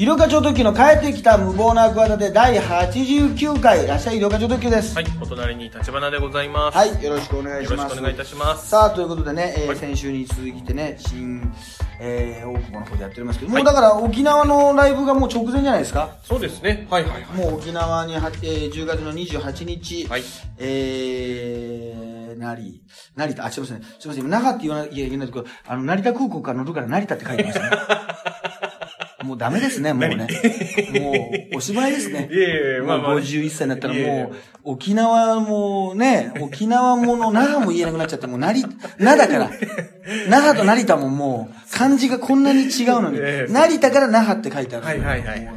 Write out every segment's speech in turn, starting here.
医療課長特急の帰ってきた無謀な企て第89回、らっしゃい医療課長特急です。はい、お隣に立花でございます。はい、よろしくお願いします。よろしくお願いいたします。さあ、ということでね、えーはい先週に続いてね、新、えー、大久保の方でやっておりますけど、はいもうだから沖縄のライブがもう直前じゃないですか？そうですね。はいはいはい。もう沖縄には、えー、10月の28日、はいえー、成、成田、あ、すいません。すいません。今、那覇って言わなきゃいけないところ、あの、成田空港から乗るから成田って書いてますね。もうダメですね、もうね。もう、おしまいですね。いえいえまあまあもう51歳になったらもう、沖縄もね、沖縄もの那覇も言えなくなっちゃって、もう成、那だから。那覇と成田ももう、漢字がこんなに違うのにえ、え成田から那覇って書いてある。はいはいはい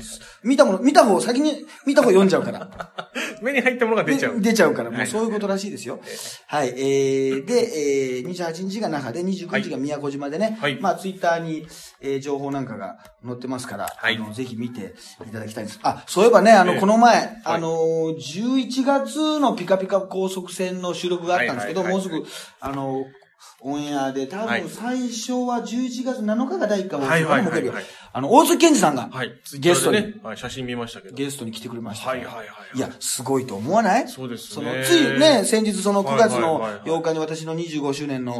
見たもの、見た方、先に見た方読んじゃうから。目に入ったものが出ちゃう。出ちゃうから、もはいうそういうことらしいですよ。はい、えー、で、えー、28日が那覇で、29日が宮古島でね、はいまあ、ツイッターに、えー、情報なんかが載ってますから、はいあの、ぜひ見ていただきたいんです。あ、そういえばね、あの、ええこの前、あのー、11月のピカピカ高速船の収録があったんですけど、もうすぐ、あの、オンエアで、多はい。分最初は11月7日が第1回放送はいはいはい。木曜日はいあの、大月健二さんが、はい。ゲストに、ね、はい、写真見ましたけど。ゲストに来てくれました。はいはいはいはい。いや、すごいと思わない？そうですね。その、ついね、先日その9月のはいはいはい。はい8日に私の25周年の、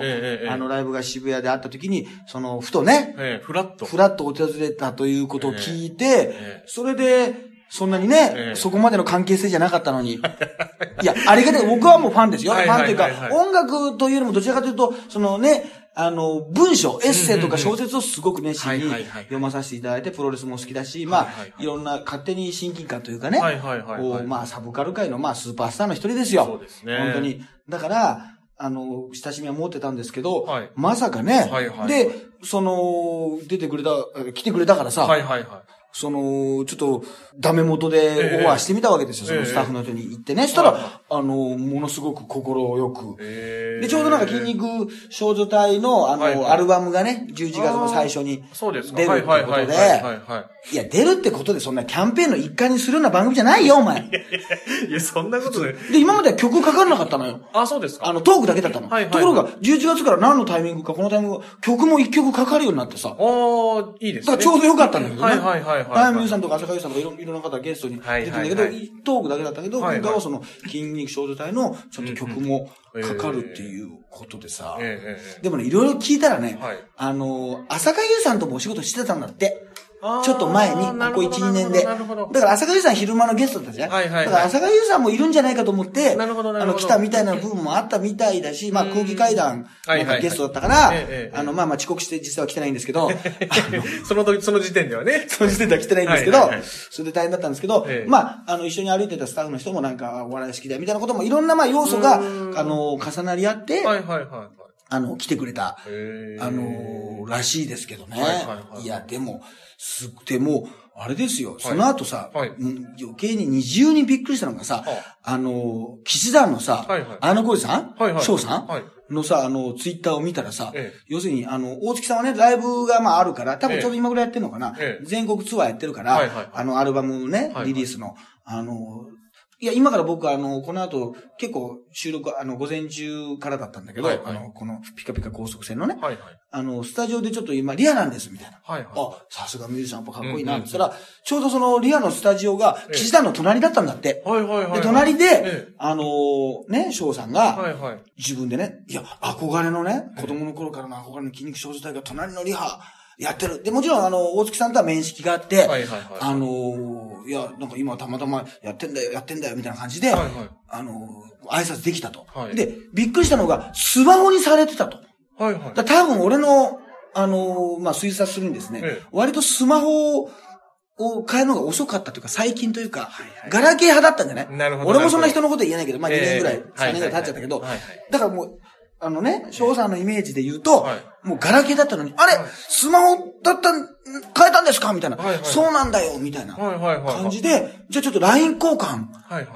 あの、ライブが渋谷であった時に、その、ふとね、ええフラット。ふらっと訪れたということを聞いて、ええ。それで、そんなにね、ええそこまでの関係性じゃなかったのに。いや、ありがたい。僕はもうファンですよ。はいファンというか、音楽というよりもどちらかというと、そのね、あの、文章、エッセイとか小説をすごく熱心に読まさせていただいて、プロレスも好きだし、まあはいろんな勝手に親近感というかね、まあ、サブカル界のまあ、スーパースターの一人ですよ。そうですね本当に。だから、あの、親しみは持ってたんですけど、はいまさかね、はいはいはいで、その、出てくれた、来てくれたからさ、はいはいはい。その、ちょっと、ダメ元でオファーしてみたわけですよ、ええ。そのスタッフの人に行ってね。そしたら、あの、ものすごく心よく。えで、ちょうどなんか筋肉少女隊の、あの、はいはいアルバムがね、11月の最初にそうですか。出るってことはいはいはいで、はいはいや、出るってことでそんなキャンペーンの一環にするような番組じゃないよ、お前。い。いや、そんなことで。で、今までは曲かからなかったのよ。あ、そうですか。あの、トークだけだったの。はいはいところが、11月から何のタイミングか、このタイミングか、曲も一曲かかるようになってさ。だかああ、いいですね。らちょうどよかったんだけどね。はいはいはいはい。ダイアンミューさんとか浅香優さんとかいろんな方がゲストに出てんだけど、はいはいはいトークだけだったけど、はいはい今回はその、筋肉少女隊のちょっと曲もかかるっていうことでさ。でもね、いろいろ聞いたらね、はい。あの、浅香優さんともお仕事してたんだって。ちょっと前に、ここなるほど1、2年で。だから浅香優さん昼間のゲストだったじゃん。はいはいはい。だから浅香優さんもいるんじゃないかと思って、なるほどなあの、来たみたいな部分もあったみたいだし、まあ空気階段はいはいはい。なんかゲストだったからあの、まあまあ遅刻して実際は来てないんですけど、その時、その時点ではね。その時点では来てないんですけど、それで大変だったんですけど、ええ。まあ、あの、一緒に歩いてたスタッフの人もなんか、お笑い好きだよみたいなこともいろんなまあ要素が、あの、重なり合って、はいはいはいはい。あの、来てくれた、あの、らしいですけどね。はいはいはいい。や、でも、すでも、あれですよ、その後さ、はい。うん余計に二重にびっくりしたのがさ、あ。の、騎士団のさ、はいはい。あの小路さん？はいはい。翔さん？はい。のさ、あの、ツイッターを見たらさ、ええ。要するに、あの、大月さんはね、ライブがまああるから、多分ちょうど今ぐらいやってるのかな、ええ。全国ツアーやってるから、はいはいはい。あの、アルバムね、はい。リリースの、あの、いや、今から僕あの、この後、結構収録、あの、午前中からだったんだけど、はいはいあの、このピカピカ高速船のね、はいはい。あの、スタジオでちょっと今、リアなんです、みたいな。はいはい。あ、さすがミュージシャン、やっぱかっこいいな、うんうんって言ったら、ちょうどそのリアのスタジオが、ええ騎士団の隣だったんだって。はいはいはい。で、隣で、えあのーね、翔さんえが、はいはい。自分でね、いや、憧れのね、子供の頃からの憧れの筋肉少女隊が隣のリハやってる。で、もちろん、あの、大月さんとは面識があって、はいはいはい。あのーいや、なんか今たまたまやってんだよ、やってんだよ、みたいな感じで、はいはい。あのー挨拶できたと、はいで、びっくりしたのが、スマホにされてたと。はいはい。だ多分俺の、あのーまあ、推察するにですね、ええ割とスマホを、を変えるのが遅かったというか、最近というか、ガラケー派だったんじゃない？なるほど俺もそんな人のこと言えないけど、まあ2ええ年ぐらい、はい3年ぐらい経っちゃったけど、だからもう、あのね、翔さんのイメージで言うと、はい。もうガラケーだったのに、あれ、はいスマホだったん、変えたんですか？みたいな、はいはい。そうなんだよ、みたいな。感じで、じゃあちょっと LINE 交換。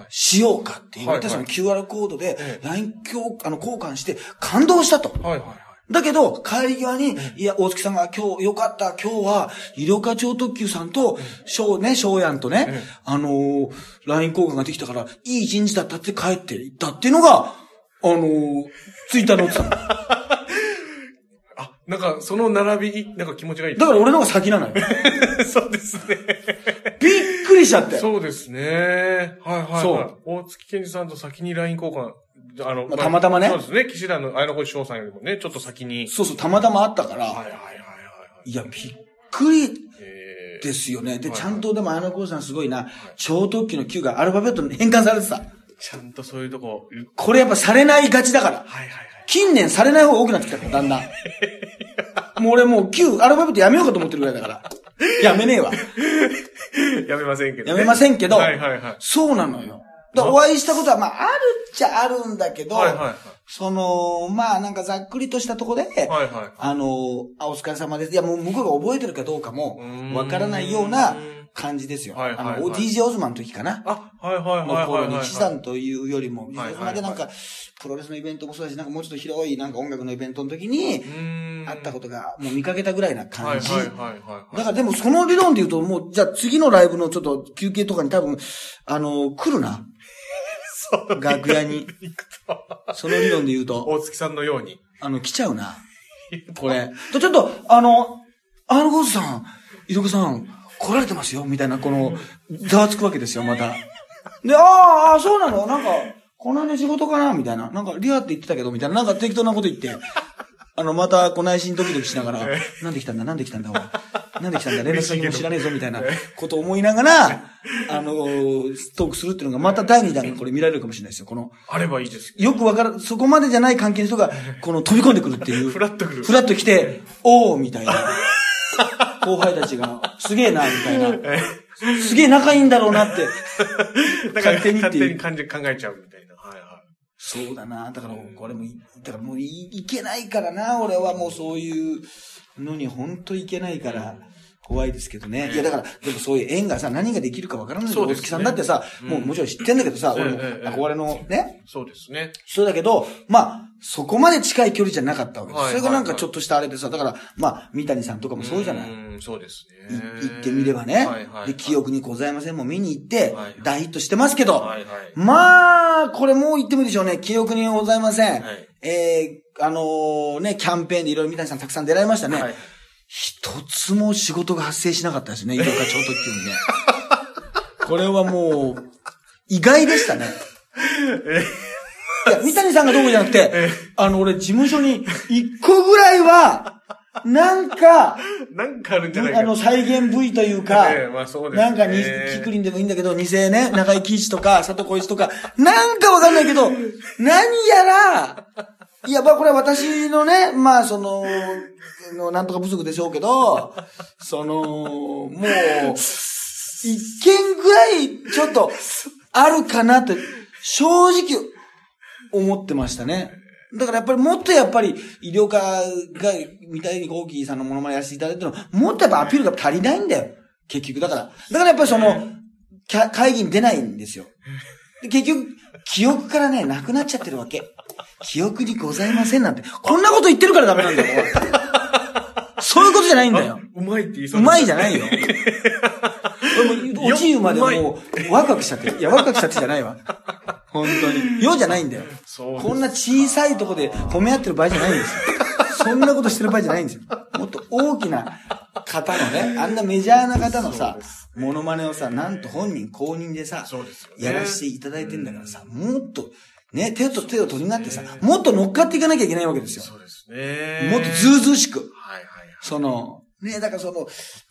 しようかって言われて、その QR コードでええ。LINE 交あの交換して感動したと。はいはいはい。だけど、帰り際に、いや、大月さんが今日、よかった、今日は、医療課長特急さんと、翔ね、翔やんとねええ、あのー、LINE 交換ができたから、いい一日だったって帰っていったっていうのが、あのー、ツイッターに載ってたの。あ、なんか、その並び、なんか気持ちがいい。だから俺の方が先なのよ。そうですね。びっくりしちゃって。そうですね。はいはい、はい。そう大月健二さんと先に LINE 交換、あの、まあたまたまねそうですね。騎士団の綾小路翔さんよりもね、ちょっと先に。そうそう、たまたまあったから、はいはいはいはいはい。いや、びっくりえーですよね。で、はいちゃんとでも綾野剛さんすごいな、超特急の Q がアルファベットに変換されてた。ちゃんとそういうとこ、これやっぱされないがちだから。はいはいはい。近年されない方が多くなってきたから、だんだん。もう俺もう Q、アルファベットやめようかと思ってるぐらいだから。やめねえわ。やめませんけど、ね。やめませんけどはいはいはい。そうなのよ。お会いしたことは、まあ、あるっちゃあるんだけど、はいはいはい。その、まあ、なんかざっくりとしたとこで、はいはい。あの、あ、お疲れ様です。いや、もう向こうが覚えてるかどうかもわからないような感じですよ。はいはいはいあの、DJ オズマンの時かな。あ、はいはいはいはいの頃に、はいはい。騎士団というよりも、はいはいはいそれまでなんか、プロレスのイベントもそうだし、なんかもうちょっと広い、なんか音楽のイベントの時にう、ーん。会ったことが、もう見かけたぐらいな感じ。はいはいはいはい。だからでもその理論で言うと、もう、じゃあ次のライブのちょっと休憩とかに多分、あの、来るな。そう。楽屋に。行くと。その理論で言うと、大月さんのように。あの、来ちゃうな。これ。とちょっと、あの、あのゴーズさん、井戸さん、来られてますよ、みたいな、この、ざわつくわけですよ、また。で、ああああ、そうなの？なんか、この間仕事かな？みたいな。なんか、リアって言ってたけど、みたいな。なんか適当なこと言って。あの、また、こう内心ドキドキしながら、なんで来たんだ？なんで来たんだ？おいなんで来たんだ？連絡先も知らねえぞ？みたいなことを思いながら、あの、トークするっていうのがまた第2弾がこれ見られるかもしれないですよ。この、あればいいです。よくわからん、そこまでじゃない関係の人が、この飛び込んでくるっていう。フラッとくるフラッと来て、おーみたいな。後輩たちが、すげえな、みたいな。すげえ仲いいんだろうなって。だから勝手にって勝いう手に感じ考えちゃうみたいな。はいはそうだな。だから、これもい、だからもうい、いけないからな。俺はもうそういうのに本当いけないから。怖いですけどね。いや、だから、でもそういう縁がさ、何ができるかわからないそうですね大月さんだってさ、もうもちろん知ってんだけどさ、俺も憧れのね、い。そうですね。人だけど、まあ、そこまで近い距離じゃなかったわけです。はいそれがなんかちょっとしたあれでさ、だから、まあ、三谷さんとかもそうじゃない。うん、そうですいね。行ってみればね。はいはい。で、記憶にございませんも見に行ってはい、大ヒットしてますけど、はいはい。まあ、これもう言ってもいいでしょうね。記憶にございません。はいえー、あのーね、キャンペーンでいろいろ三谷さんたくさん出られましたね。はい。一つも仕事が発生しなかったですね。医療課長特急にね。これはもう、意外でしたね。いや、三谷さんがどうこうじゃなくて、あの、俺事務所に一個ぐらいは、なんか、なんかあるんじゃないか。あの、再現部位というか、ええまあそうですね。なんかに、キクリンでもいいんだけど、偽ね、中井貴一とか、佐藤浩一とか、なんかわかんないけど、何やら、いや、まあこれは私のね、まあその、のなんとか不足でしょうけど、その、もう、一件ぐらい、ちょっと、あるかなって、正直、思ってましたね。だからやっぱりもっとやっぱり医療科が、みたいにゴーキーさんのものまねやらせていただいてるの、もっとやっぱアピールが足りないんだよ。結局。だから、だからやっぱりその、会議に出ないんですよ。で結局、記憶からね、なくなっちゃってるわけ。記憶にございませんなんて。こんなこと言ってるからダメなんだよ。そういうことじゃないんだよ。うまいって言いそううまいじゃい。ないよ。俺もう、落ちるまでもう、ワクワクしちゃって。いや、ワクワクしちゃってじゃないわ。本当に。よじゃないんだよ。こんな小さいとこで褒め合ってる場合じゃないんですよ。そんなことしてる場合じゃないんですよ。もっと大きな方のね、あんなメジャーな方のさ、モノマネをさ、なんと本人公認でさ、でねやらせていただいてんだからさ、もっと、ね、手と手を取り合ってさ、もっと乗っかっていかなきゃいけないわけですよ。そうですね。もっとずうずうしく。はいはいはい。その、ね、だからその、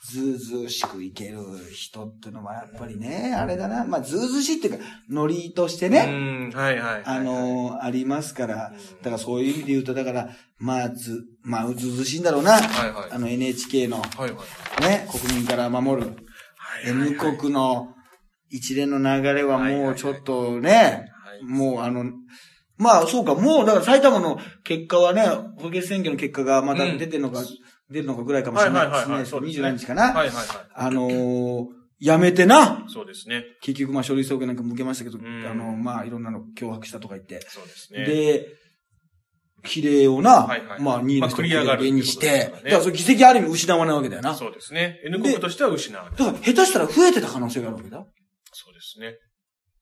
ずうずうしくいける人っていうのはやっぱりね、あれだな、まあずうずうしいっていうか、ノリとしてね、うん、はいはいはい。あのーありますから、だからそういう意味で言うと、だから、まあ、ず、まあ、うずうずしいんだろうな。はいはい。あの NHK の、はいはい。ね、国民から守る、はいはいはい。N 国の一連の流れははいはいはい。もうちょっとね、はい。もうあの、まあそうか、もうだから埼玉の結果はね、補欠選挙の結果がまだ出てるのか、出るのかぐらいかもしれないですね。はいはいはいはいそうですね20何日かな。はいはいはい。あのーやめてなそうですね。結局まあ書類送検なんか向けましたけど、んあの、まあいろんなの脅迫したとか言って。そうですね。で、比例をな、はいはいまあ2位の人まあ繰り上がるにして、ってことですからねだからそれ議席ある意味失わないわけだよな。だかそうですね。N 国としては失わない。ら下手したら増えてた可能性があるわけだ。そうですね。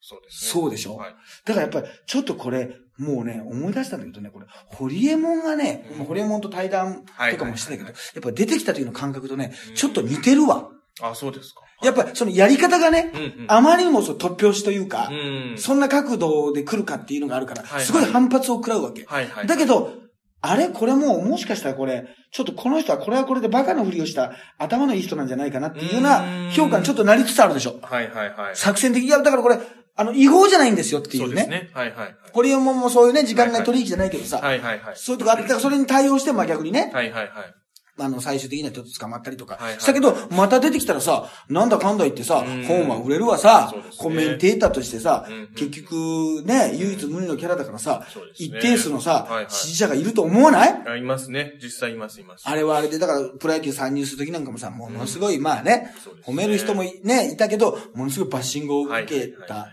そうですね。そうでしょはい。だからやっぱり、ちょっとこれ、もうね、思い出したんだけどね、これ、ホリエモンがね、うんホリエモンと対談とかもしてたけど、やっぱ出てきた時の感覚とねう、んちょっと似てるわ。あ、そうですか。やっぱそのやり方がね、うんうん。あまりにもそう突拍子というか、うん。そんな角度で来るかっていうのがあるから、すごい反発を食らうわけ。はいはい。だけど、あれこれもう、もしかしたらこれ、ちょっとこの人はこれはこれでバカなふりをした頭のいい人なんじゃないかなっていうよううなん評価にちょっとなりつつあるでしょ。はいはいはい。作戦的。いや、だからこれ、あの、違法じゃないんですよっていね。そううですね。はいはいはい。ホリエモンもそういうね、時間外取引じゃないけどさ、はいはいはい。そういうとこあって、だからそれに対応して、まあ逆にね、はいはいはい。あの、最終的にはちょっと捕まったりとかしたけど、また出てきたらさ、なんだかんだ言ってさうん、本は売れるわさそうですね、コメンテーターとしてさ結局ね、唯一無二のキャラだからさ一定数のさ支持者がいると思わない？あ、いますね。実際いますいます。あれはあれで、だから、プロ野球参入するときなんかもさ、ものすごい、まあね褒める人もいね、いたけど、ものすごいバッシングを受けた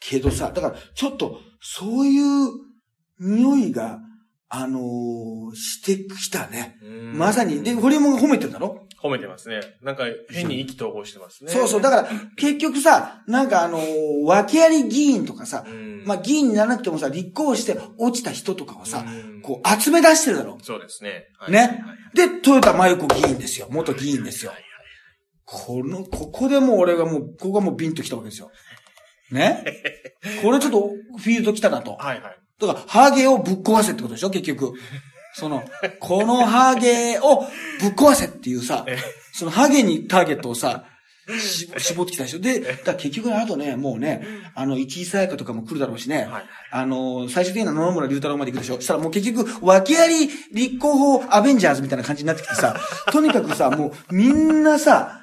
けどさ、だから、ちょっと、そういう匂いが、あのーしてきたね。うんまさに。で、ホリエモンが褒めてるだろ？褒めてますね。なんか変に意気投合してますね。そうそう。だから、結局さ、なんかあのー訳あり議員とかさう、ん。まあ議員にならなくてもさ、立候補して落ちた人とかはさ、うんこう集め出してるだろ？そうですね。はいねで、豊田真由子議員ですよ。元議員ですよこの、ここでもう俺がもう、ここがもうビンと来たわけですよ。ね？これちょっとフィールド来たなと。はいはい。だから、ハゲをぶっ壊せってことでしょ結局。その、このハゲをぶっ壊せっていうさ、そのハゲにターゲットをさ、し絞ってきたでしょ。で、だ結局ね、あとね、もうね、あの、市井さやかとかも来るだろうしね、はいあの、最終的には野々村龍太郎まで行くでしょ。したらもう結局、訳あり立候補アベンジャーズみたいな感じになってきてさ、とにかくさ、もうみんなさ、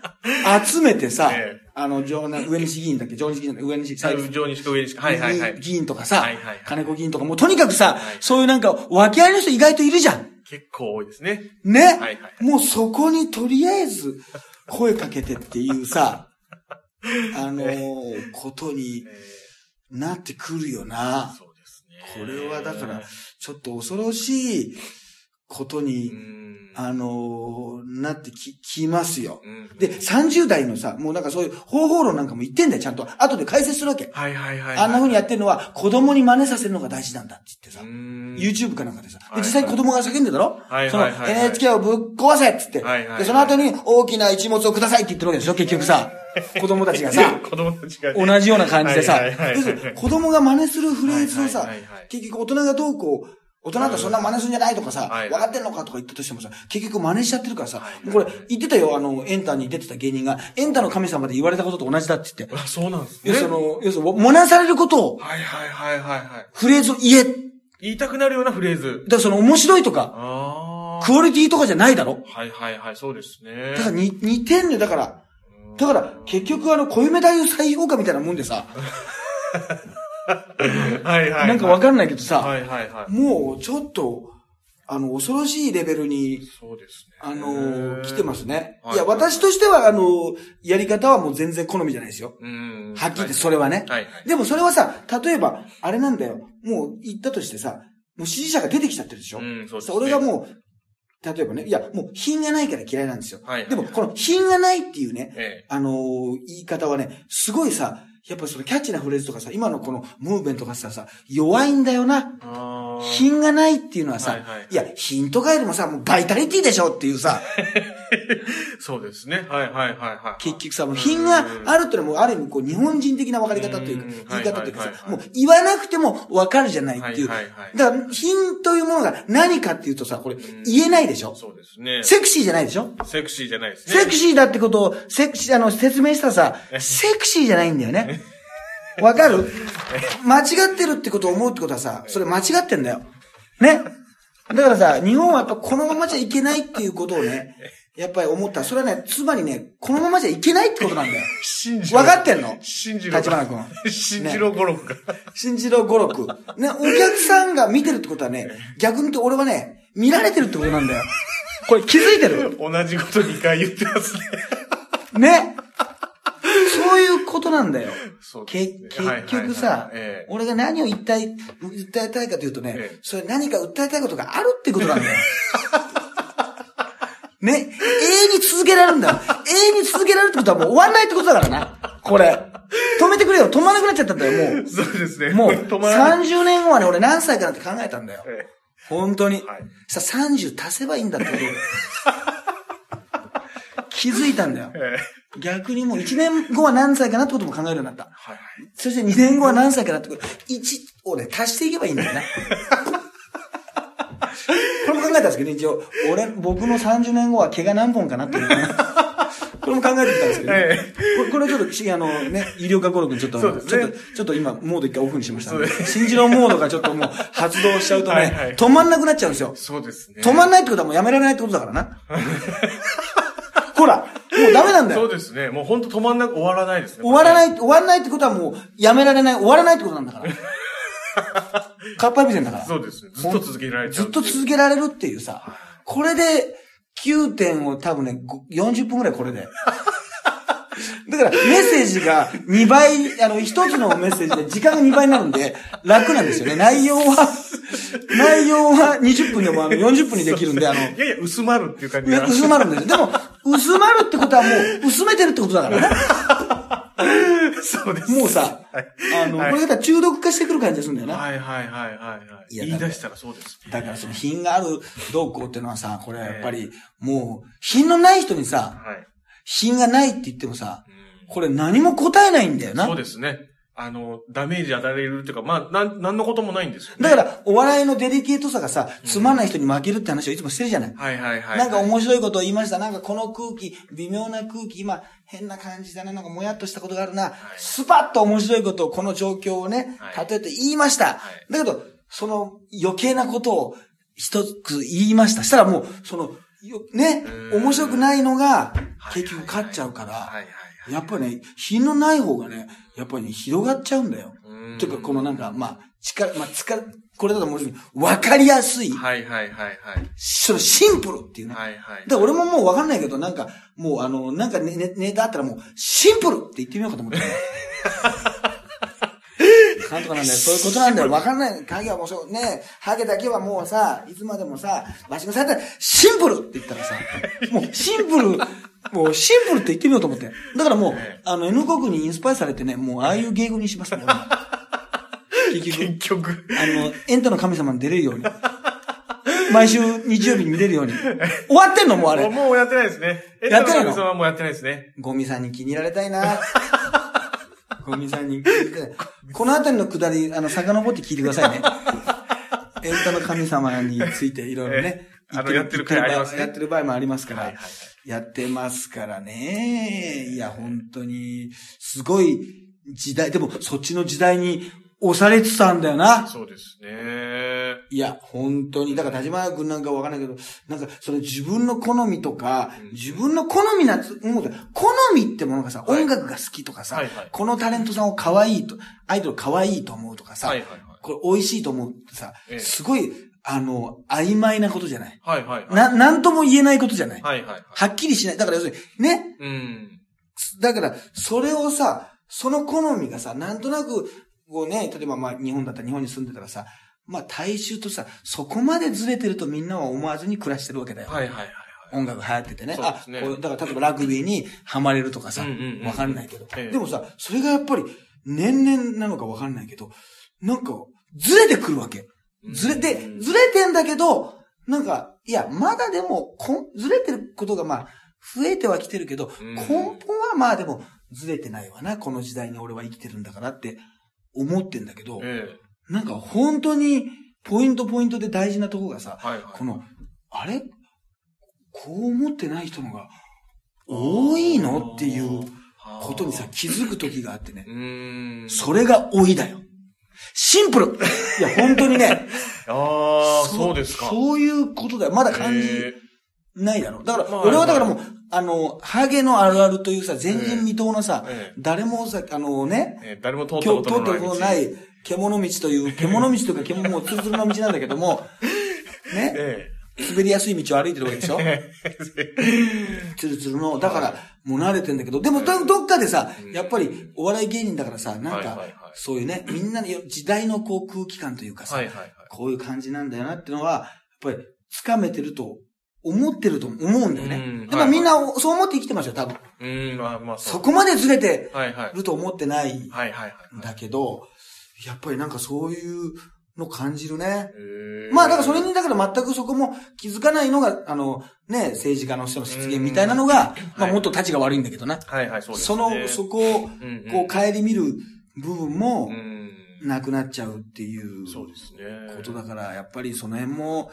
集めてさ、ええあの、上上西議員だっけ？上西議員だっけ？上西、最後、上にしか上にしか。はいはいはい。議員とかさ、はいはいはい金子議員とか、もうとにかくさ、はいそういうなんか、訳ありの人意外といるじゃん。結構多いですね。ね、はいはいもうそこにとりあえず声かけてっていうさ、あのーことにえなってくるよーな。そうですこね。れはだから、ちょっと恐ろしいことにう、ん。あのーなってき、きますよ。うんで、30代のさ、もうなんかそういう方法論なんかも言ってんだよ、ちゃんと。後で解説するわけ。はいはいはいはい。あんな風にやってるのは子供に真似させるのが大事なんだって言ってさう。ん YouTube かなんかでさ。で、はい実際に子供が叫んでたろ？はいそのはいはいはい NHK をぶっ壊せっつって。はいはいで、その後に大きな一物をくださいって言ってるわけでしょ？結局さ。子供たちがさ。子供たちが。同じような感じでさ。子供が真似するフレーズをさ結局大人がどうこう、大人だとそんな真似するんじゃないとかさ、はい分かってんのかとか言ったとしてもさ、結局真似しちゃってるからさこれ言ってたよ、あの、エンタに出てた芸人が、エンタの神様で言われたことと同じだって言って。あ、そうなんですね。要するにその、要するに、真似されることを、はいはいはいはいはい。フレーズを言え。だか言いたくなるようなフレーズ。らその面白いとか、ああ。クオリティとかじゃないだろはいはいはい、そうですね。だからに似てんのよ、だから。だから、結局あの、小夢太夫再評価みたいなもんでさ、はいはいはい。なんかわかんないけどさ、はいはいはい。もうちょっと、あの、恐ろしいレベルに、そうですね。あの来てますね。はいいや、私としては、あのやり方はもう全然好みじゃないですよ。うん。はっきり言ってそれはね。はいはい。でもそれはさ、例えば、あれなんだよ。もう言ったとしてさ、もう支持者が出てきちゃってるでしょ。うん、そうですね。俺がもう、例えばね、いや、もう品がないから嫌いなんですよ。はいはいでも、この品がないっていうね、ええ。あのー言い方はね、すごいさ、やっぱりそのキャッチなフレーズとかさ、今のこのムーブメントがさ、さ、弱いんだよな。品がないっていうのはさ、はいはいいや、品とかよりもさ、もうバイタリティでしょっていうさ、そうですね。はいはいはいはい。結局さ、もう品があるってのはもうある意味こう日本人的な分かり方というかうん、言い方というかさもう言わなくても分かるじゃないっていう。はいはいはいだから、品というものが何かっていうとさ、これん言えないでしょそうですね。セクシーじゃないでしょセクシーじゃないですね。セクシーだってことを、セクシー、あの、説明したらさ、セクシーじゃないんだよね。わかる？間違ってるってことを思うってことはさ、それ間違ってんだよ。ね？だからさ、日本はやっぱこのままじゃいけないっていうことをね、やっぱり思った。それはね、つまりね、このままじゃいけないってことなんだよ。信じろわかってんの？信じろ。立花君。信じろ語録が。新次郎五六。ね、お客さんが見てるってことはね、逆に言うと俺はね、見られてるってことなんだよ。これ気づいてる？同じこと2回言ってますね。ね？そういうことなんだよ。そうけですね結局さはいはいはいええ、俺が何を言いたい、訴えたいかというとねええ、それ何か訴えたいことがあるってことなんだよ。ね、永遠に続けられるんだよ。永遠に続けられるってことはもう終わんないってことだからな。これ。止めてくれよ。止まらなくなっちゃったんだよ、もう。そうですね。もう、止まらない。30年後はね、俺何歳かなって考えたんだよ。え本当にえ。はい。さ、30足せばいいんだってこと。気づいたんだよ。ええ逆にもう1年後は何歳かなってことも考えるようになった。はいはい。そして2年後は何歳かなってこと。1をね、足していけばいいんだよね。これも考えたんですけど、一応、俺、僕の30年後は毛が何本かなっていうね。これも考えてきたんですけど、ねえこれこれちょっとし、あのね、医療科語録にちょっとねちょっと、ちょっと今、モード一回オフにしましたんでそうで、新次郎モードがちょっともう発動しちゃうとねはいはい、止まんなくなっちゃうんですよ。そうですね。止まんないってことはもうやめられないってことだからな。ほら、もうダメなんだよ。そうですね。もう本当止まんなく終わらないですね。。終わらないい、終わらないってことはもう、やめられない、終わらないってことなんだから。カッパエビセンだから。そうですね。ずっと続けられちゃう。ずっと続けられるっていうさ、これで、9点を多分ね、ご40分くらいこれで。だから、メッセージが2倍、あの、一つのメッセージで時間が2倍になるんで、楽なんですよね。内容は、内容は20分でもあの40分にできるんで、あの、いやいや、薄まるっていう感じ。薄まるんですよ。でも、薄まるってことはもう、薄めてるってことだからね。そうです。もうさ、はい。あの、はいこれが中毒化してくる感じがするんだよな。はいはいはいはいはい。いや言い出したらそうです。だからその品があるどうこうっていうのはさ、これはやっぱり、もう、品のない人にさ、はい。品がないって言ってもさ、うんこれ何も答えないんだよな。そうですね。あの、ダメージ与えられるっていうか、まあ、なん、なんのこともないんですよね。だから、お笑いのデリケートさがさ、つまんない人に負けるって話をいつもしてるじゃない。はいはいはい。なんか面白いことを言いました。なんかこの空気、微妙な空気、今変な感じだな。なんかもやっとしたことがあるな。スパッと面白いことをこの状況をね、はい例えて言いました。だけど、その余計なことを一つ言いました。したらもう、その、よねう、ん面白くないのがはい結局勝っちゃうから、はいはいはい。やっぱりね、品のない方がね、やっぱりね、広がっちゃうんだよ。うんていうか、このなんか、まあ、力、まあ、力、これだともうわかりやすい、はいはいはいはい。そのシンプルっていうね。はいはい。で、俺ももうわかんないけど、なんか、もうあの、なんかね、ね、ネタあったらもう、シンプルって言ってみようかと思って。なんとかなんだよ。そういうことなんだよ。わかんない。影はもうそう、ね、ハゲだけはもうさ、いつまでもさ、わしがされたら、シンプルって言ったらさ、もうシンプル、もうシンプルって言ってみようと思って。だからもうええ、あの、N 国にインスパイアされてね、もうああいう芸語にしますもん、俺 も結局。結局。あの、エンタの神様に出れるように。毎週日曜日に見れるように。終わってんのもうあれ。もうやってないですね。やってないの神様はもうやってないですね。ゴミさんに気に入られたいな。ゴミさんに気に入られたい。このあたりのくだり、あの、遡って聞いてくださいね。エンタの神様についていろいろね。ええあのやってる回ありますねやってる場合もありますから。はいはいはいやってますからね。いや、本当に、すごい時代、でもそっちの時代に押されつつあるんだよな。そうですね。いや、本当に。だから、田島君なんかわかんないけど、なんか、その自分の好みとか、うん自分の好みなつ、もう好みってものがさ、はい音楽が好きとかさ、はいはいこのタレントさんを可愛いと、アイドル可愛いと思うとかさ、はいはいはい。これ美味しいと思うってさ、ええすごい、あの、曖昧なことじゃない。はいはいはい。な、なんとも言えないことじゃない。はいはいはい。はっきりしない。だから要するに、ね。うん。だから、それをさ、その好みがさ、なんとなく、こうね、例えばまあ日本だったら日本に住んでたらさ、まあ大衆とさ、そこまでずれてるとみんなは思わずに暮らしてるわけだよ。はいはいはい。音楽流行っててね。あそうですねこうだから例えばラグビーにハマれるとかさ、うんうんうんわかんないけど、ええでもさ、それがやっぱり年々なのかわかんないけど、なんかずれてくるわけ。ずれて、うんずれてんだけど、なんか、いや、まだでも、こんずれてることがまあ、増えてはきてるけど、うん根本はまあでも、ずれてないわな、この時代に俺は生きてるんだからって思ってんだけど、えなんか本当に、ポイントポイントで大事なとこがさ、え。はいはい。この、あれ？こう思ってない人のが多いのっていうことにさ、気づく時があってね。それが老いだよ。シンプルいや、本当にね。ああ、そうですか。そういうことだよ。まだ感じえないだろう。だから、まあ俺はだからもう、あの、ハゲのあるあるというさ、前人未到のさええ、誰もさ、あのね、ええ誰も通った今日通ことのない獣道という、獣道というか獣もうツルツルの道なんだけども、ね、え滑りやすい道を歩いてるわけでしょ？え。ツルツルの、だから、もう慣れてんだけど、でもどどっかでさ、やっぱりお笑い芸人だからさ、なんかそういうね、みんなの時代のこう空気感というかさ。こういう感じなんだよなってのは、やっぱり、つかめてると思ってると思うんだようんね。でもみんなそう思って生きてますよ、多分。うん、まあまあそこまでずれて。ると思ってないん。だけど、やっぱりなんかそういうの感じるね。まあだからそれにだから全くそこも気づかないのが、あの、ね、政治家の人の失言みたいなのが、まあもっと立ちが悪いんだけどな。はいはい、そうですそね。の、そこを、こう、帰り見る部分もう、ん。なくなっちゃうっていうそうですね。ことだから、やっぱりその辺も、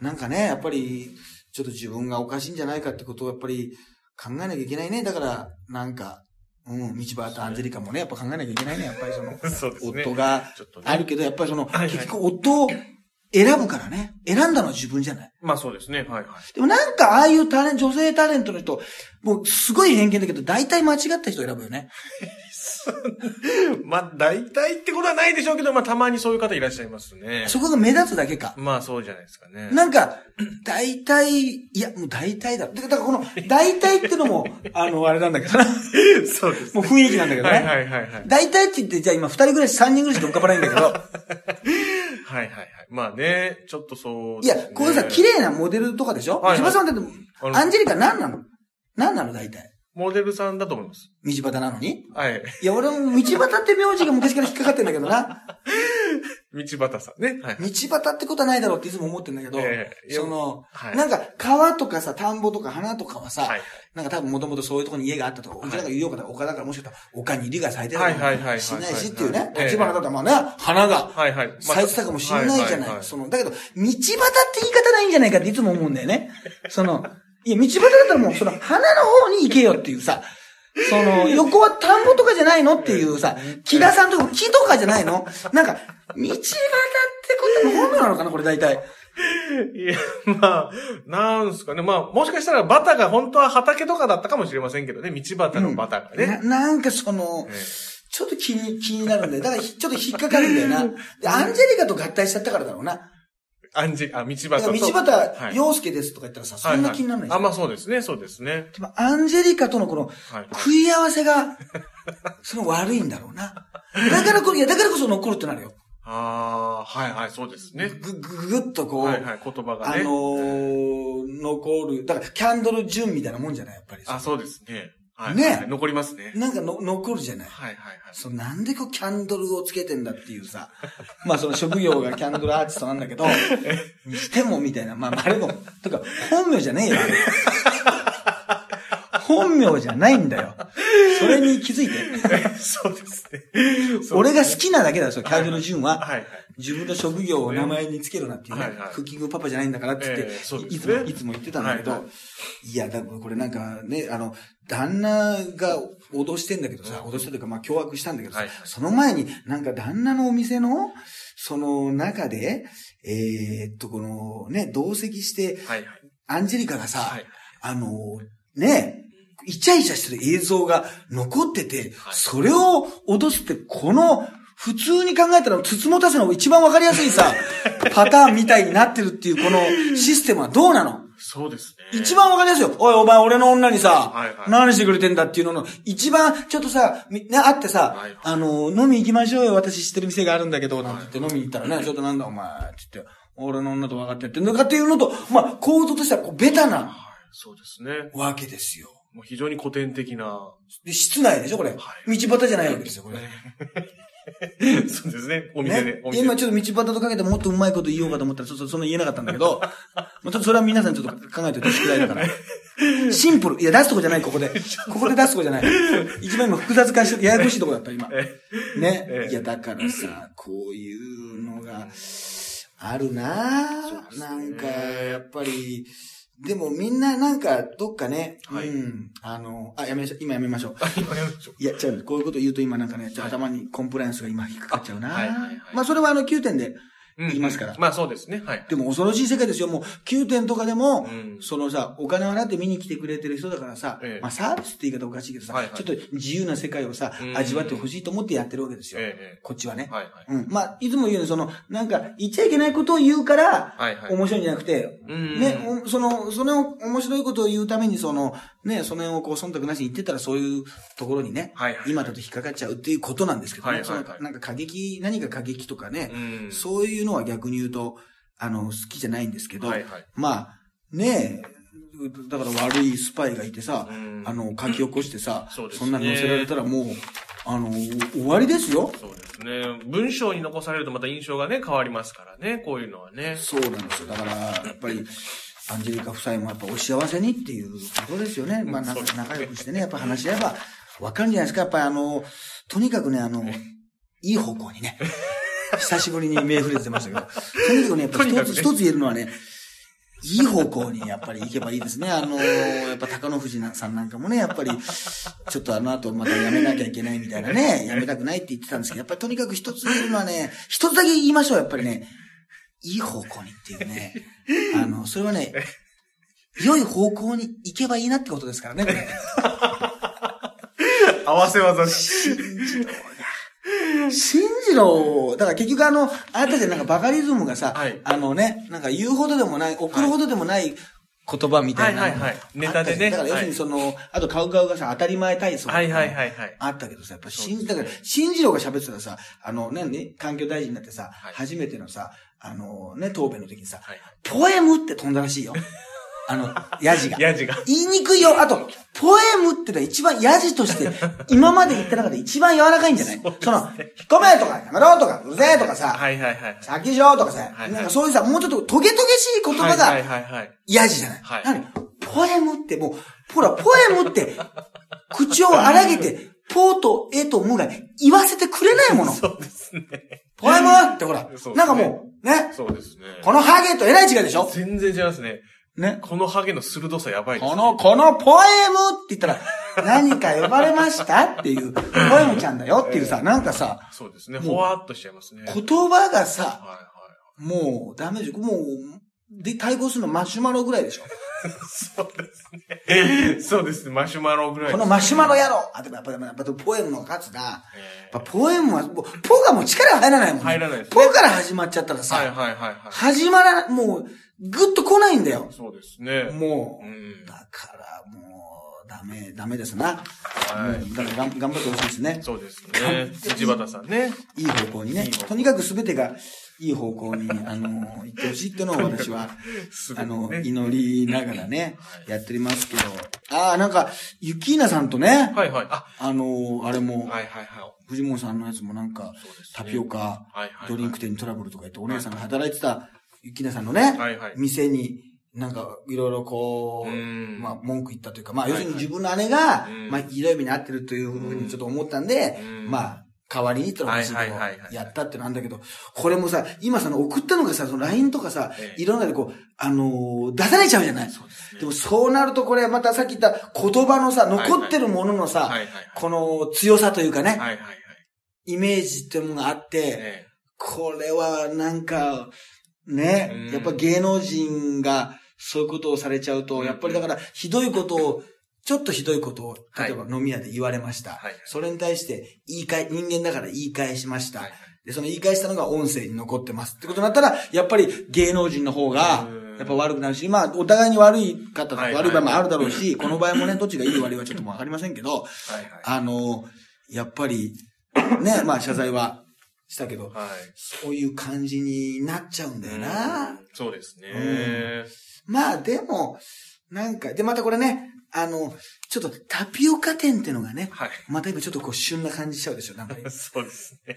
なんかね、やっぱり、ちょっと自分がおかしいんじゃないかってことをやっぱり考えなきゃいけないね。だから、なんか、うん、道端アンジェリカもね、やっぱ考えなきゃいけないね。やっぱりその、そね。夫があるけど、やっぱりその、はいはい結局夫を選ぶからね。選んだのは自分じゃない。まあそうですね。はいはい。でもなんか、ああいうタレント、女性タレントの人、もうすごい偏見だけど、大体間違った人を選ぶよね。まあ大体ってことはないでしょうけど、まあたまにそういう方いらっしゃいますね。そこが目立つだけか。まあそうじゃないですかね。なんか、大体、いや、もう大体だ。だからこの、大体ってのも、あの、あれなんだけどな。そうです。もう雰囲気なんだけどはいね。はいはいはい。大体って言って、じゃあ今二人ぐらい三人ぐらいしか浮かばないんだけど。はいはいはい。まあね、ちょっとそういやこういうさ、綺麗なモデルとかでしょ？はいはい道端さんだって、アンジェリカ何なの？何なの大体？モデルさんだと思います。道端なのに？はい。いや、俺も道端って名字が昔から引っかかってんだけどな。道端さんね。はい。道端ってことはないだろうっていつも思ってんだけど、ええいやその、はいなんか川とかさ、田んぼとか花とかはさ、はい。なんか多分もともとそういうところに家があったとか、うちらが言おうか丘だからもしかしたら丘に入りが咲いてるかもしれないしっていうね、ええ立花だったらまあね、花が咲いてたかもしれないじゃない。はその、だけど、道端って言い方ないんじゃないかっていつも思うんだよね。その、いや、道端だったらもうその花の方に行けよっていうさ、その、横は田んぼとかじゃないのっていうさ、木田さんとか木とかじゃないの？なんか、道端ってことは本名なのかなこれ大体。いや、まあ、なんすかね。まあ、もしかしたらバタが本当は畑とかだったかもしれませんけどね。道端のバタがね。ななんかそのえ、えちょっと気に、気になるんだよ。だからひちょっと引っかかるんだよな。で、アンジェリカと合体しちゃったからだろうな。アンジ、あ、道だ端道端、はい洋介ですとか言ったらさ、そんな気にならないじゃあ、んまあそうですね、そうですね。でもアンジェリカとのこの、はい。食い合わせが、その悪いんだろうな。だからこ、いや、だからこそ残るってなるよ。ああ、はいはい、そうですね。ぐ、ぐ、ぐぐっとこう、はいはい、言葉がね。あのー、残る。だから、キャンドル順みたいなもんじゃないやっぱり。あ、そうですね。はい。ねはい残りますね。なんかの、残るじゃない。はいはいはい。そう、なんでこう、キャンドルをつけてんだっていうさ。まあ、その職業がキャンドルアーティストなんだけど、にしてもみたいな。まあ、あれも、とか、本名じゃねえよ。本名じゃないんだよ。それに気づいて。そうですね。俺が好きなだけだよ、キャンドル順は。はいはい。自分の職業を名前につけるなっていうね、はいはいクッキングパパじゃないんだからって言って、いつも、いつも言ってたんだけど、はいいや、だこれなんかね、あの、旦那が脅してんだけどさ、脅してというか、まあ、凶悪したんだけどさ、はいその前になんか旦那のお店の、その中で、えーっと、このね、同席して。アンジェリカがさ、はい。あの、ね、イチャイチャしてる映像が残ってて、はいそれを脅すって、この、普通に考えたら、つつもたせの一番わかりやすいさ、パターンみたいになってるっていう、このシステムはどうなの？そうですね。一番わかりやすいよ。おい、お前、俺の女にさ、はいはい何してくれてんだっていうのの、一番、ちょっとさ、みね、会ってさ、はいあの、飲み行きましょうよ、私知ってる店があるんだけど、なんて言って飲みに行ったらね、ちょっとなんだお前、って言って、俺の女と分かってやってんのかっていうのと、まあ、構造としては、こう、ベタなはい。そうですね。わけですよ。もう非常に古典的な。で、室内でしょ、これ。は道端じゃないわけですよ、これ。そうですね。お店でね。。お店で今ちょっと道端とかけてもっとうまいこと言おうかと思ったら、ちょっとそんな言えなかったんだけど、まあちょっとそれは皆さんちょっと考えておいて宿題だから。シンプル。いや、出すとこじゃない、ここで。ここで出すとこじゃない。一番今複雑化して、ややこしいとこだった、今。えねえ。えいや、だからさ、こういうのが、あるなそうですねなんか、やっぱり、でもみんななんか、どっかね、はい。うん、あの、あ、やめましょう、今やめましょう。今 やめましょう。いや、違う、こういうこと言うと今なんかね、頭にコンプライアンスが今引っかかっちゃうな、あはい。はい。はい。まあそれはあの9点でうん言いますから。まあそうですね。はい。でも恐ろしい世界ですよ。もう9点とかでも、うんそのさ、お金を払って見に来てくれてる人だからさ、ええまあサービスって言い方おかしいけどさ、ちょっと自由な世界をさ、うん味わってほしいと思ってやってるわけですよ。こっちはねえ。はいはい。うん。まあ、いつも言うように、その、なんか、言っちゃいけないことを言うから。面白いんじゃなくて、うんね、おその、その面白いことを言うために、その、ね、その辺をこう、忖度なしに言ってたら、そういうところにね、はいはい今だと引っかかっちゃうっていうことなんですけどね、はいはいはいそのなんか過激、何か過激とかね、うん。そういうのは逆に言うと、あの、好きじゃないんですけど、はいはい。まあ、ねえ、だから悪いスパイがいてさ、うんあの、書き起こしてさ、そねんなに載せられたらもう、あの、終わりですよ。そうですね。文章に残されるとまた印象がね、変わりますからね、こういうのはね。そうなんですよ。だから、やっぱり、アンジェリカ夫妻もやっぱお幸せにっていうことですよね。まあ、なんか仲良くしてね、やっぱ話し合えばわかるんじゃないですか。やっぱりあの、とにかくね、あの、いい方向にね。久しぶりに目触れてましたけど、とにかくね、やっぱ一つ、一つ言えるのはね、いい方向にやっぱり行けばいいですね。あの、やっぱ高野富士さんなんかもね、やっぱり、ちょっとあの後また辞めなきゃいけないみたいなね、辞めたくないって言ってたんですけど、やっぱりとにかく一つ言えるのはね、一つだけ言いましょう、やっぱりね。いい方向にっていうね。あの、それはね、良い方向に行けばいいなってことですからね、これ。合わせ技新次郎が。新次郎、だから結局あの、あなたでなんかバカリズムがさ、はいあのね、なんか言うほどでもない、送るほどでもない言葉みたいなはいはいはいネタでねだから要するにその、あとカウカウがさ、当たり前体操。はいはいはいはい。あったけどさ、やっぱ新、だから、新次郎が喋ってたらさ、あのね、ね、環境大臣になってさ、はい初めてのさ、あのね、答弁の時にさ、はいポエムって飛んだらしいよ。あの、ヤジが。ヤジが。言いにくいよ。あと、ポエムってのは一番ヤジとして、今まで言った中で一番柔らかいんじゃない？その、引っ込めとか、やめろとか、うるせえとかさ、はいはいはい。先しろとかさ、はいなんかそういうさ、もうちょっとトゲトゲしい言葉はいはいがはいはい。ヤジじゃない？はいなのにポエムってもう、ほら、ポエムって、口を荒げて、ポーとエとムが言わせてくれないもの。そうですね。ポエムってほらねなんかもう、ね、そうですね。このハゲとえらい違いでしょ？全然違いますね。ね。このハゲの鋭さやばいです、ね。この、このポエムって言ったら、何か呼ばれました？っていう、ポエムちゃんだよっていうさ、なんかさ、そうですね。ほわーっとしちゃいますね。はい言葉がさ、はもうダメでしょ？もう、で、対抗するのマシュマロぐらいでしょ？い。そうですね。そうですね。マシュマロぐらい。このマシュマロ野郎あ、でもやっぱり、やっぱりポエムの勝つな。やえっぱポエムは、もうポがもう力が入らないもんね。入らないですねポから始まっちゃったらさ、ーはいはいはいはい。始まら、もう、ぐっと来ないんだよ。そうですね。もう、うん。だからもう、ダメ、ダメですな。はいだから頑張ってほしいですね。そうですね。土畑さんね。いい方向にね。とにかく全てがいい方向に、あの、行ってほしいっていうのを私は、あの、ね。祈りながらね、やっておりますけど。ああ、なんか、ユキーナさんとね、はいはい。あ、あの、あれも、はいはいはい。藤本さんのやつもなんか、タピオカ、はいはい。ドリンク店にトラブルとか言って、お姉さんが働いてた、ユキーナさんのね、はいはい。店に、なんか、いろいろこう、うんまあ、文句言ったというか、まあ、要するに自分の姉が、うんまあ、ひどい目に遭ってるというふうにちょっと思ったんで、うんまあ、代わりにってのが欲しいけどはいはいはいはいやったってなんだけど、これもさ、今さ、送ったのがさ、その LINE とかさえ、え。いろんなでこう、あのー出されちゃうじゃない。そうですね。でもそうなるとこれ、またさっき言った言葉のさ、残ってるもののさ。この強さというかね。イメージっていうものがあって、え。これはなんか、ねうん、やっぱ芸能人がそういうことをされちゃうと、うん。やっぱりだからひどいことを、ちょっとひどいことを、はい例えば飲み屋で言われました。はいそれに対して言い換え、人間だから言い返しました。はいで、その言い返したのが音声に残ってます。ってことになったら、やっぱり芸能人の方がうん、やっぱ悪くなるし、まあ、お互いに悪い方とはい悪い場合もあるだろうし、この場合もね、どっちがいい悪いはちょっともわかりませんけど、はいあの、やっぱり、ね、まあ謝罪はしたけど、はい。はい。そういう感じになっちゃうんだよな。うんそうですね。まあでも、なんか、で、またこれね、あの、ちょっとタピオカ店ってのがね、はい。また今ちょっとこう旬な感じしちゃうでしょ、なんか。そうですね。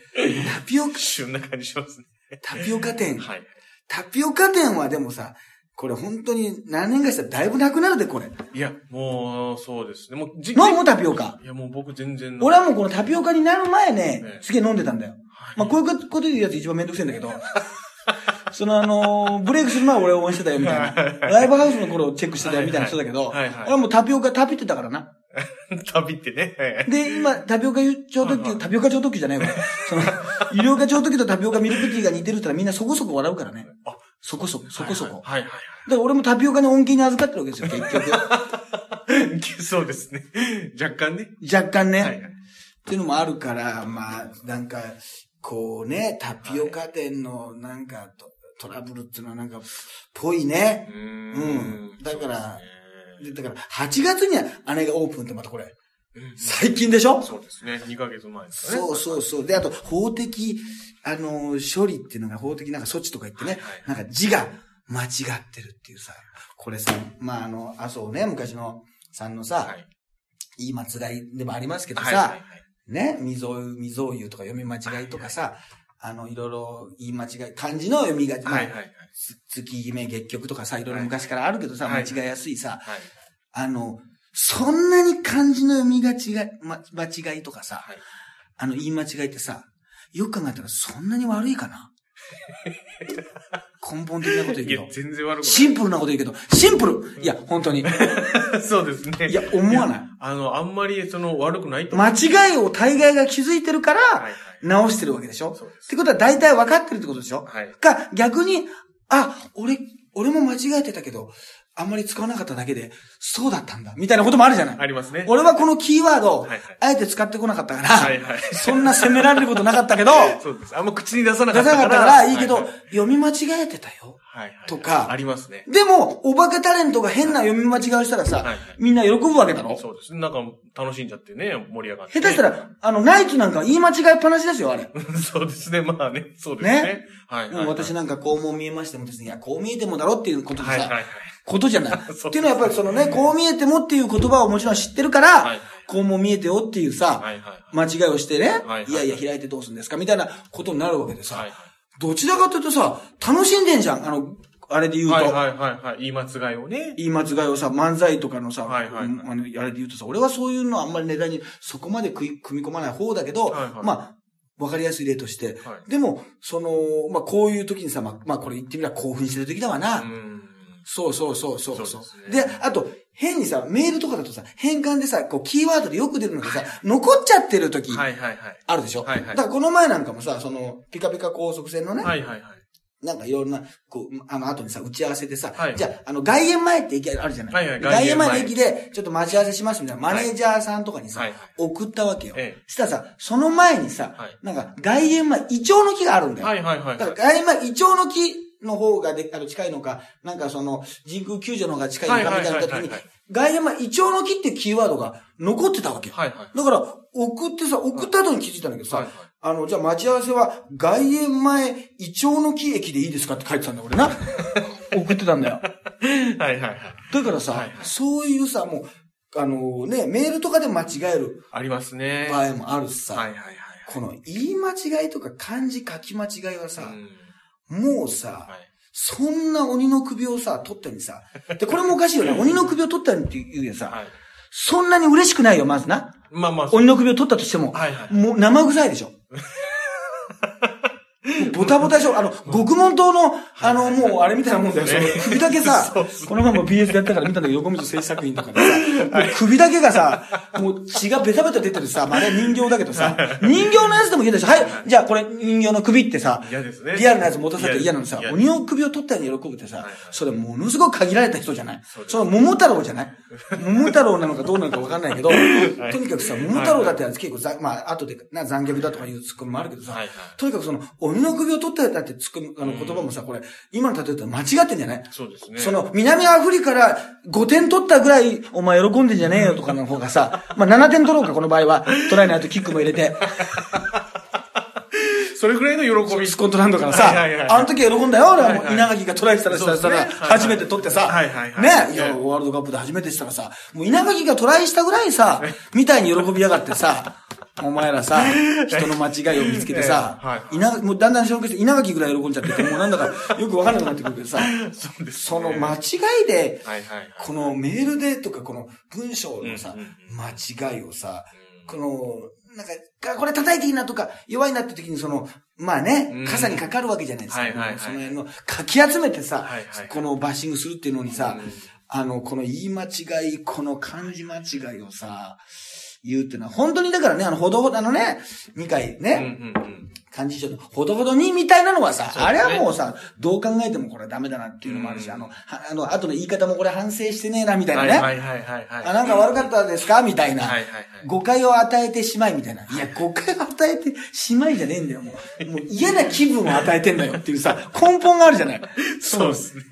タピオカ、旬な感じしますね。タピオカ店。はい。タピオカ店はでもさ、これ本当に何年かしたらだいぶなくなるで、これ。いや、もう、そうですね。もう、じ飲む？タピオカ。いや、もう僕全然。俺はもうこのタピオカになる前ねええ、すげえ飲んでたんだよ。はいまあこういうこと言うやつ一番めんどくせえんだけど、そのあのーブレイクする前は俺応援してたよみたいな。ライブハウスの頃チェックしてたよみたいな人だけど、はいはい俺はもうタピオカタピってたからな。旅ってね。はいで、今、タピオカ超特急、タピオカ超特急じゃないわ。その、医療科超特急とタピオカミルクティーが似てるって言ったらみんなそこそこ笑うからね。あそこそこ、そこそこ。はいはいだから俺もタピオカの恩恵に預かってるわけですよ、結局。はい。そうですね。若干ね。若干ね。はいはい。っていうのもあるから、まあ、なんか、こうね、タピオカ店のなんかトトラブルっていうのはなんか、ぽいね。うんだからでだから、8月には姉がオープンってまたこれ、うん最近でしょ？そうですね。2ヶ月前ですかね。そうそうそう。で、あと、法的、あの、処理っていうのが法的なんか措置とか言ってね、なんか字が、間違ってるっていうさ、これさ、まあ、あの、麻生ね、昔のさんのさ、はい。いい間違いでもありますけどさ。ね、未曾有、未曾有とか読み間違いとかさ、あの、いろいろ言い間違い、漢字の読みが、まあはいはいはい。つ月決め月曲とかさ、いろいろ昔からあるけどさ、はい間違いやすいさ、はい。あの、そんなに漢字の読みが違い、ま、間違いとかさ、はい。あの、言い間違いってさ、よく考えたらそんなに悪いかな？根本的なこと言うけど、。いや全然悪くシンプルなこと言うけど、シンプルいや、本当に。いない。そうですね。や、思わない。あの、あんまり、その、悪くないと。間違いを大概が気づいてるから。直してるわけでしょ？そうですってことは大体分かってるってことでしょ？はい。か、逆に、あ、俺、俺も間違えてたけど、あんまり使わなかっただけで、そうだったんだ、みたいなこともあるじゃないありますね。俺はこのキーワードあえて使ってこなかったから、はいはい。そんな責められることなかったけど、そうです。あんま口に出さな出かったから。さなかったからいいけど、読み間違えてたよ。はいはい。とかありますね。でも、おバカタレントが変な読み間違いをしたらさ、みんな喜ぶわけだろ？そうです。なんか、楽しんじゃってね、盛り上がって、下手したら、あの、ナイツなんか言い間違いっぱなしですよ、あれ。そうですね。まあね。そうですね。ね？はい。私なんかこうも見えましてもですね、いや、こう見えてもだろっていうことでさ、はいはいはい。ことじゃない。っていうのはやっぱりそのね、こう見えてもっていう言葉をもちろん知ってるから、はいこうも見えてよっていうさ。間違いをしてね、はいやいや開いてどうするんですかみたいなことになるわけでさ、はいどちらかというとさ、楽しんでんじゃん。あの、あれで言うと。はいはいはいはい。言い間違いをね。言い間違いをさ、漫才とかのさ、はいはいはいあの、あれで言うとさ、俺はそういうのはあんまり値段にそこまで組み組み込まない方だけど、はいはいまあ、わかりやすい例として、はいでも、その、まあ、こういう時にさ、まあ、まあ、これ言ってみれば興奮してる時だわな。うん。そうそうそうそうそう。であと、変にさ、メールとかだとさ、変換でさ、こう、キーワードでよく出るのがさ、残っちゃってる時、はいはいはい。あるでしょ、はいはい。だからこの前なんかもさ、その、ピカピカ高速船のね、はいはいはい。なんかいろんな、こう、あの後にさ、打ち合わせでさ、はいじゃあ、あの、外苑前って駅あるじゃない、はいはい外苑外苑前駅で、ちょっと待ち合わせしますみたいな、マネージャーさんとかにさ、はいはい。送ったわけよ。ええ。したらさ、その前にさ、はい。なんか、外苑前、イチョウの木があるんだよ。はいはいはいだからはい。外苑前、イチョウの木の方がで、あの、近いのか、なんかその、人空救助の方が近いのかみたいな時に外苑前、イチョウの木ってキーワードが残ってたわけよ。はいはい。だから、送ってさ、送った後に気づいたんだけどさ、はいはいあの、じゃあ待ち合わせは、外苑前、イチョウの木駅でいいですかって書いてたんだよ、俺な。送ってたんだよ。はいはいはい。だからさ、はいはいそういうさ、もう、あのね、メールとかで間違えるありますね。場合もあるしさ、はいはいはい。この言い間違いとか漢字書き間違いはさう、んもうさ、はい。そんな鬼の首をさ、取ったのにさ、で、これもおかしいよね。鬼の首を取ったのにって言うよさ、はい。そんなに嬉しくないよ、まずな。まあまあ、鬼の首を取ったとしても、はいはいもう生臭いでしょ。ボタボタでしょ。あの、極門島の、あの、もうあれみたいなもんだよ。その首だけさこの前も BS でやったから見たんだけど、横溝製作品とかで首だけがさ、もう血がベタベタ出てるさ、まあ、あれ人形だけどさ、人形のやつでも嫌だし、はい、じゃあこれ人形の首ってさ。リアルなやつ持たせて嫌なのさ鬼の首を取ったように喜ぶってさそれものすごく限られた人じゃない？その桃太郎じゃない？桃太郎なのかどうなのかわかんないけど、とにかくさ、桃太郎だってやつ結構ざ、まあ、後でな残虐だとかいうツッコミもあるけどさとにかくその、鬼の首を取ったよだってツッコミ、あの言葉もさ、これ、今の例えと間違ってんじゃない？そうですね。その、南アフリカから5点取ったぐらい、お前喜んでんじゃねえよとかの方がさ、まあ7点取ろうか、この場合は。トライの後キックも入れて。それぐらいの喜び。スコットランドからさ、あの時は喜んだよ、俺は。稲垣がトライしたらしたら、初めて取ってさ、ね、いや、ワールドカップで初めてしたらさ、もう稲垣がトライしたぐらいさ、みたいに喜びやがってさ、お前らさ、人の間違いを見つけてさ ええはい。は、い稲垣もうだんだん消化して稲垣ぐらい喜んじゃってて、もうなんだか よくわかんなくなってくるけどさ、そうですね。その間違いで、はいはいはい。このメールでとか、この文章のさうんうんうん、間違いをさ、この、なんか、あこれ叩いていいなとか、弱いなって時にその、まあねうん、傘にかかるわけじゃないですか。はいはいはい。その辺の、かき集めてさはいはい、このバッシングするっていうのにさうん、あの、この言い間違い、この漢字間違いをさ、言うっていうのは、本当にだからね、あの、ほどほど、あのね、2回うんね、うんうん。漢字書のほどほどにみたいなのはさ、ねあれはもうさ、どう考えてもこれはダメだなっていうのもあるし、うんあの、はあの、後の言い方もこれ反省してねえな、みたいなね。はいはいはいはいはい。あ、なんか悪かったですかみたいな。はいはいはい。誤解を与えてしまいみたいな。いや、誤解を与えてしまいじゃねえんだよ、もう。もう嫌な気分を与えてんだよっていうさ、根本があるじゃない。そうですね。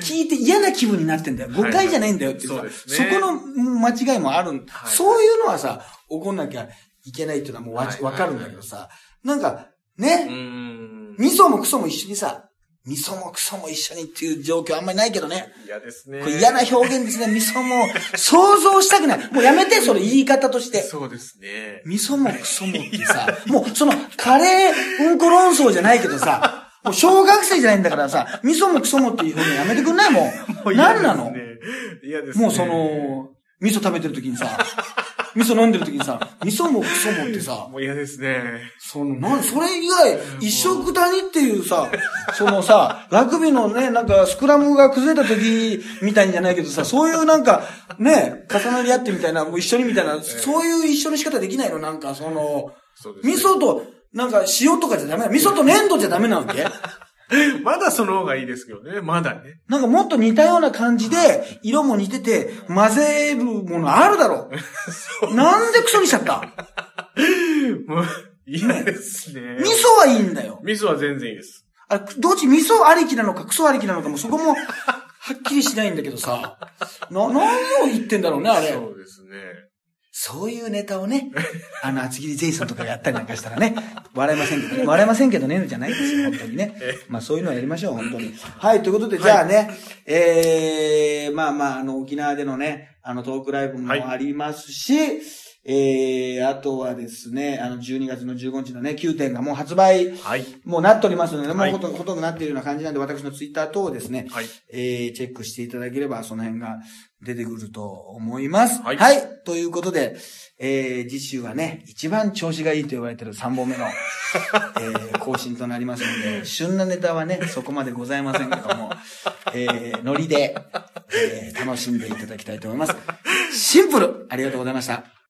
聞いて嫌な気分になってんだよ。誤解じゃねえんだよっていうさ、はいはいそうねそこの間違いもある、はいそういうのはさ、怒んなきゃいけないっていうのはもうわ,、はいはいはいかるんだけどさ、なんか、うね、ん。味噌もクソも一緒にさ、味噌もクソも一緒にっていう状況あんまりないけどね。嫌ですね。これ嫌な表現ですね。味噌も、想像したくない。もうやめて、それ言い方として。そうですね。味噌もクソもってさ、もうその、カレー、うんこ論争じゃないけどさ、もう小学生じゃないんだからさ、味噌もクソもっていう表現やめてくんないもん。何なの？嫌ですね。もうその、味噌食べてる時にさ、味噌飲んでる時にさ、味噌もクソもってさ、もう嫌ですね。その、なん、それ以外、一色谷っていうさ、そのさ、ラグビーのね、なんか、スクラムが崩れた時みたいじゃないけどさ、そういうなんか、ね、重なり合ってみたいな、もう一緒にみたいな、そういう一緒の仕方できないのなんか、その、そうですね。味噌と、なんか、塩とかじゃダメなの味噌と粘土じゃダメなわけ？まだその方がいいですけどね。まだね。なんかもっと似たような感じで、色も似てて、混ぜるものあるだろう。なんでクソにしちゃった？もう、嫌ですね。味噌はいいんだよ。味噌は全然いいです。あれ、どっち味噌ありきなのかクソありきなのかもそこも、はっきりしないんだけどさ。な、何を言ってんだろうね、あれ。そうですね。そういうネタをね、あの、厚切りジェイソンとかやったりなんかしたらね、笑えませんけどね、笑えませんけどね、じゃないですよ、本当にね。まあそういうのはやりましょう、本当に。はい、ということで、じゃあね、えー、まあまあ、あの、沖縄でのね、あの、トークライブもありますし、えー、あとはですね、あの、12月の15日のね、9点がもう発売、はい。もうなっておりますので、もはいうほとんど、ほとんどなっているような感じなんで、私のツイッター等をですね、はい。えー、チェックしていただければ、その辺が出てくると思います。は。はいいということで、えー、次週はね、一番調子がいいと言われてる3本目の、えー、更新となりますので、旬なネタはね、そこまでございませんけども、えー、ノリで、えー、楽しんでいただきたいと思います。シンプルありがとうございました。